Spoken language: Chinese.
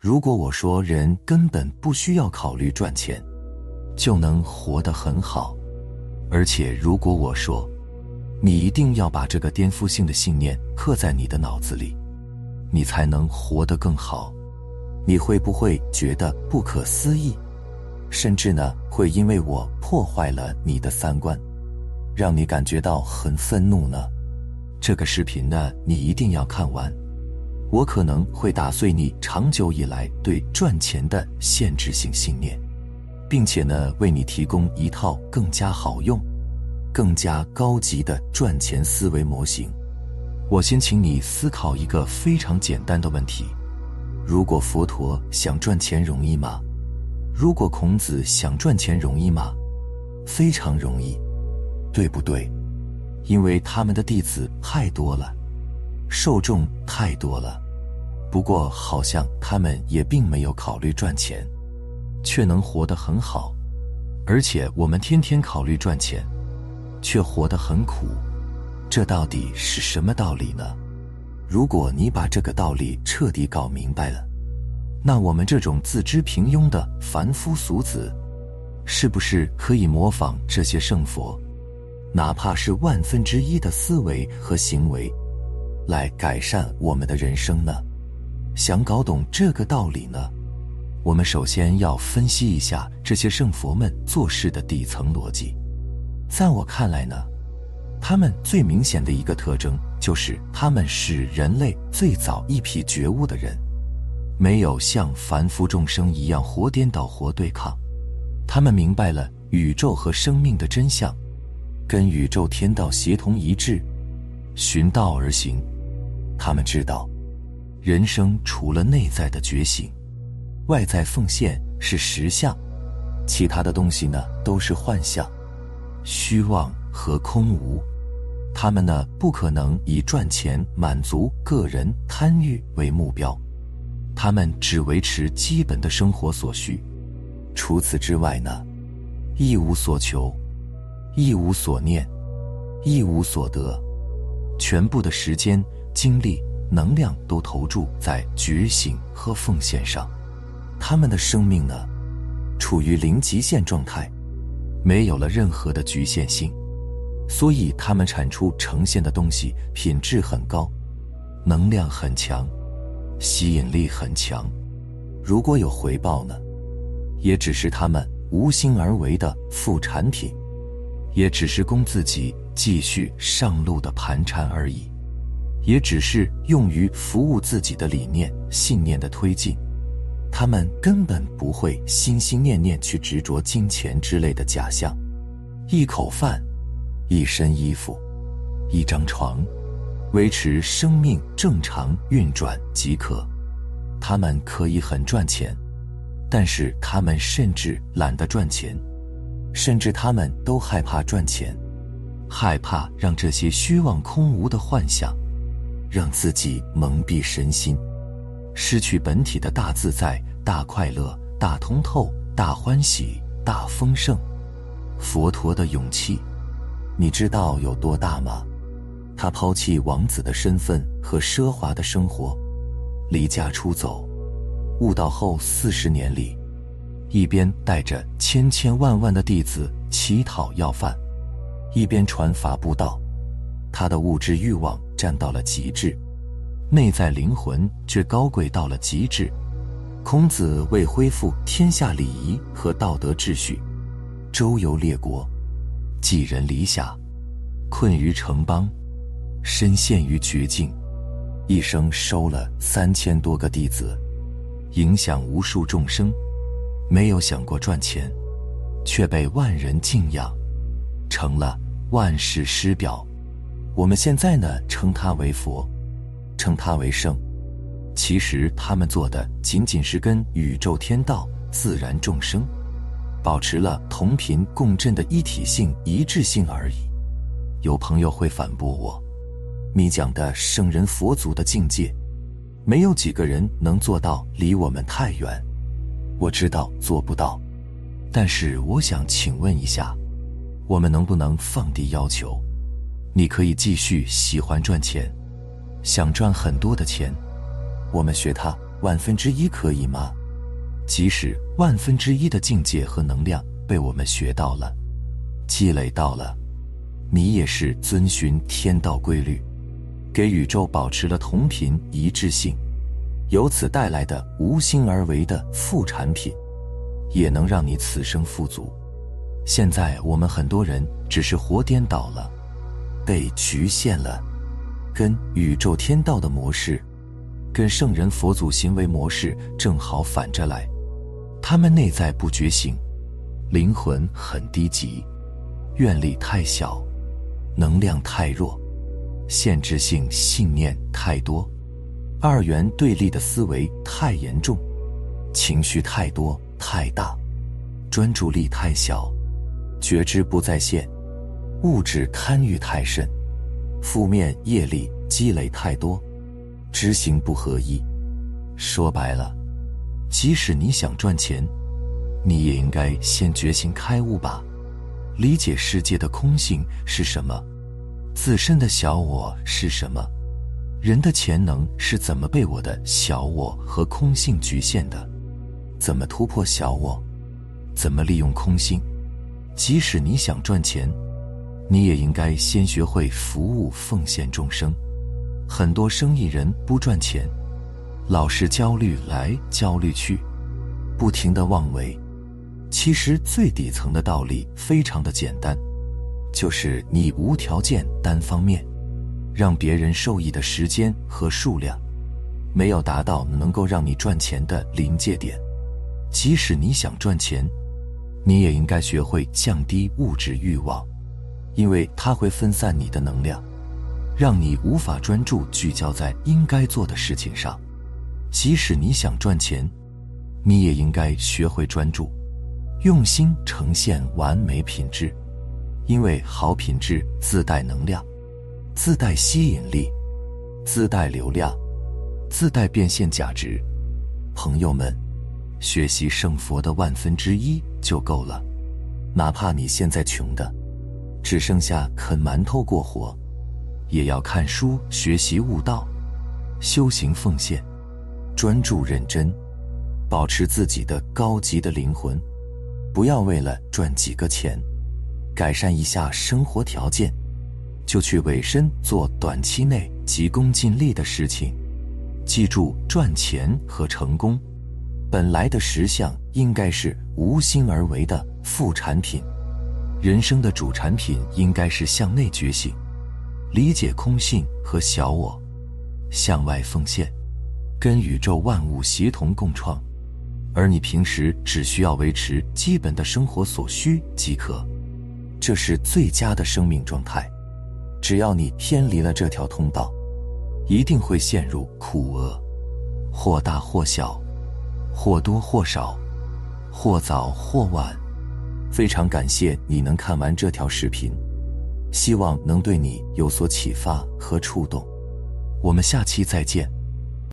如果我说人根本不需要考虑赚钱，就能活得很好，而且如果我说，你一定要把这个颠覆性的信念刻在你的脑子里，你才能活得更好，你会不会觉得不可思议？甚至呢，会因为我破坏了你的三观，让你感觉到很愤怒呢？这个视频呢，你一定要看完。我可能会打碎你长久以来对赚钱的限制性信念，并且呢，为你提供一套更加好用、更加高级的赚钱思维模型。我先请你思考一个非常简单的问题：如果佛陀想赚钱容易吗？如果孔子想赚钱容易吗？非常容易，对不对？因为他们的弟子太多了。受众太多了，不过好像他们也并没有考虑赚钱，却能活得很好。而且我们天天考虑赚钱，却活得很苦，这到底是什么道理呢？如果你把这个道理彻底搞明白了，那我们这种自知平庸的凡夫俗子，是不是可以模仿这些圣佛，哪怕是万分之一的思维和行为？来改善我们的人生呢？想搞懂这个道理呢？我们首先要分析一下这些圣佛们做事的底层逻辑。在我看来呢，他们最明显的一个特征就是他们是人类最早一批觉悟的人，没有像凡夫众生一样活颠倒、活对抗。他们明白了宇宙和生命的真相，跟宇宙天道协同一致，循道而行。他们知道，人生除了内在的觉醒，外在奉献是实相，其他的东西呢都是幻象、虚妄和空无。他们呢不可能以赚钱满足个人贪欲为目标，他们只维持基本的生活所需，除此之外呢，一无所求，一无所念，一无所得，全部的时间。精力、能量都投注在觉醒和奉献上，他们的生命呢，处于零极限状态，没有了任何的局限性，所以他们产出呈现的东西品质很高，能量很强，吸引力很强。如果有回报呢，也只是他们无心而为的副产品，也只是供自己继续上路的盘缠而已。也只是用于服务自己的理念、信念的推进，他们根本不会心心念念去执着金钱之类的假象。一口饭，一身衣服，一张床，维持生命正常运转即可。他们可以很赚钱，但是他们甚至懒得赚钱，甚至他们都害怕赚钱，害怕让这些虚妄空无的幻想。让自己蒙蔽身心，失去本体的大自在、大快乐、大通透、大欢喜、大丰盛。佛陀的勇气，你知道有多大吗？他抛弃王子的身份和奢华的生活，离家出走，悟道后四十年里，一边带着千千万万的弟子乞讨要饭，一边传法布道。他的物质欲望。站到了极致，内在灵魂却高贵到了极致。孔子为恢复天下礼仪和道德秩序，周游列国，寄人篱下，困于城邦，深陷于绝境，一生收了三千多个弟子，影响无数众生，没有想过赚钱，却被万人敬仰，成了万世师表。我们现在呢，称他为佛，称他为圣，其实他们做的仅仅是跟宇宙天道、自然众生，保持了同频共振的一体性、一致性而已。有朋友会反驳我：“你讲的圣人佛祖的境界，没有几个人能做到，离我们太远。”我知道做不到，但是我想请问一下，我们能不能放低要求？你可以继续喜欢赚钱，想赚很多的钱。我们学他，万分之一可以吗？即使万分之一的境界和能量被我们学到了、积累到了，你也是遵循天道规律，给宇宙保持了同频一致性，由此带来的无心而为的副产品，也能让你此生富足。现在我们很多人只是活颠倒了，被局限了，跟宇宙天道的模式，跟圣人佛祖行为模式正好反着来。他们内在不觉醒，灵魂很低级，愿力太小，能量太弱，限制性信念太多，二元对立的思维太严重，情绪太多太大，专注力太小。觉知不在线，物质贪欲太甚，负面业力积累太多，知行不合一。说白了，即使你想赚钱，你也应该先觉醒开悟吧，理解世界的空性是什么，自身的小我是什么，人的潜能是怎么被我的小我和空性局限的，怎么突破小我，怎么利用空性。即使你想赚钱，你也应该先学会服务奉献众生。很多生意人不赚钱，老是焦虑来焦虑去，不停的妄为。其实最底层的道理非常的简单，就是你无条件单方面让别人受益的时间和数量，没有达到能够让你赚钱的临界点。即使你想赚钱。你也应该学会降低物质欲望，因为它会分散你的能量，让你无法专注聚焦在应该做的事情上。即使你想赚钱，你也应该学会专注，用心呈现完美品质，因为好品质自带能量，自带吸引力，自带流量，自带变现价值。朋友们。学习圣佛的万分之一就够了，哪怕你现在穷的，只剩下啃馒头过活，也要看书学习悟道，修行奉献，专注认真，保持自己的高级的灵魂，不要为了赚几个钱，改善一下生活条件，就去委身做短期内急功近利的事情。记住，赚钱和成功。本来的实相应该是无心而为的副产品，人生的主产品应该是向内觉醒，理解空性和小我，向外奉献，跟宇宙万物协同共创，而你平时只需要维持基本的生活所需即可，这是最佳的生命状态。只要你偏离了这条通道，一定会陷入苦厄，或大或小。或多或少，或早或晚，非常感谢你能看完这条视频，希望能对你有所启发和触动。我们下期再见。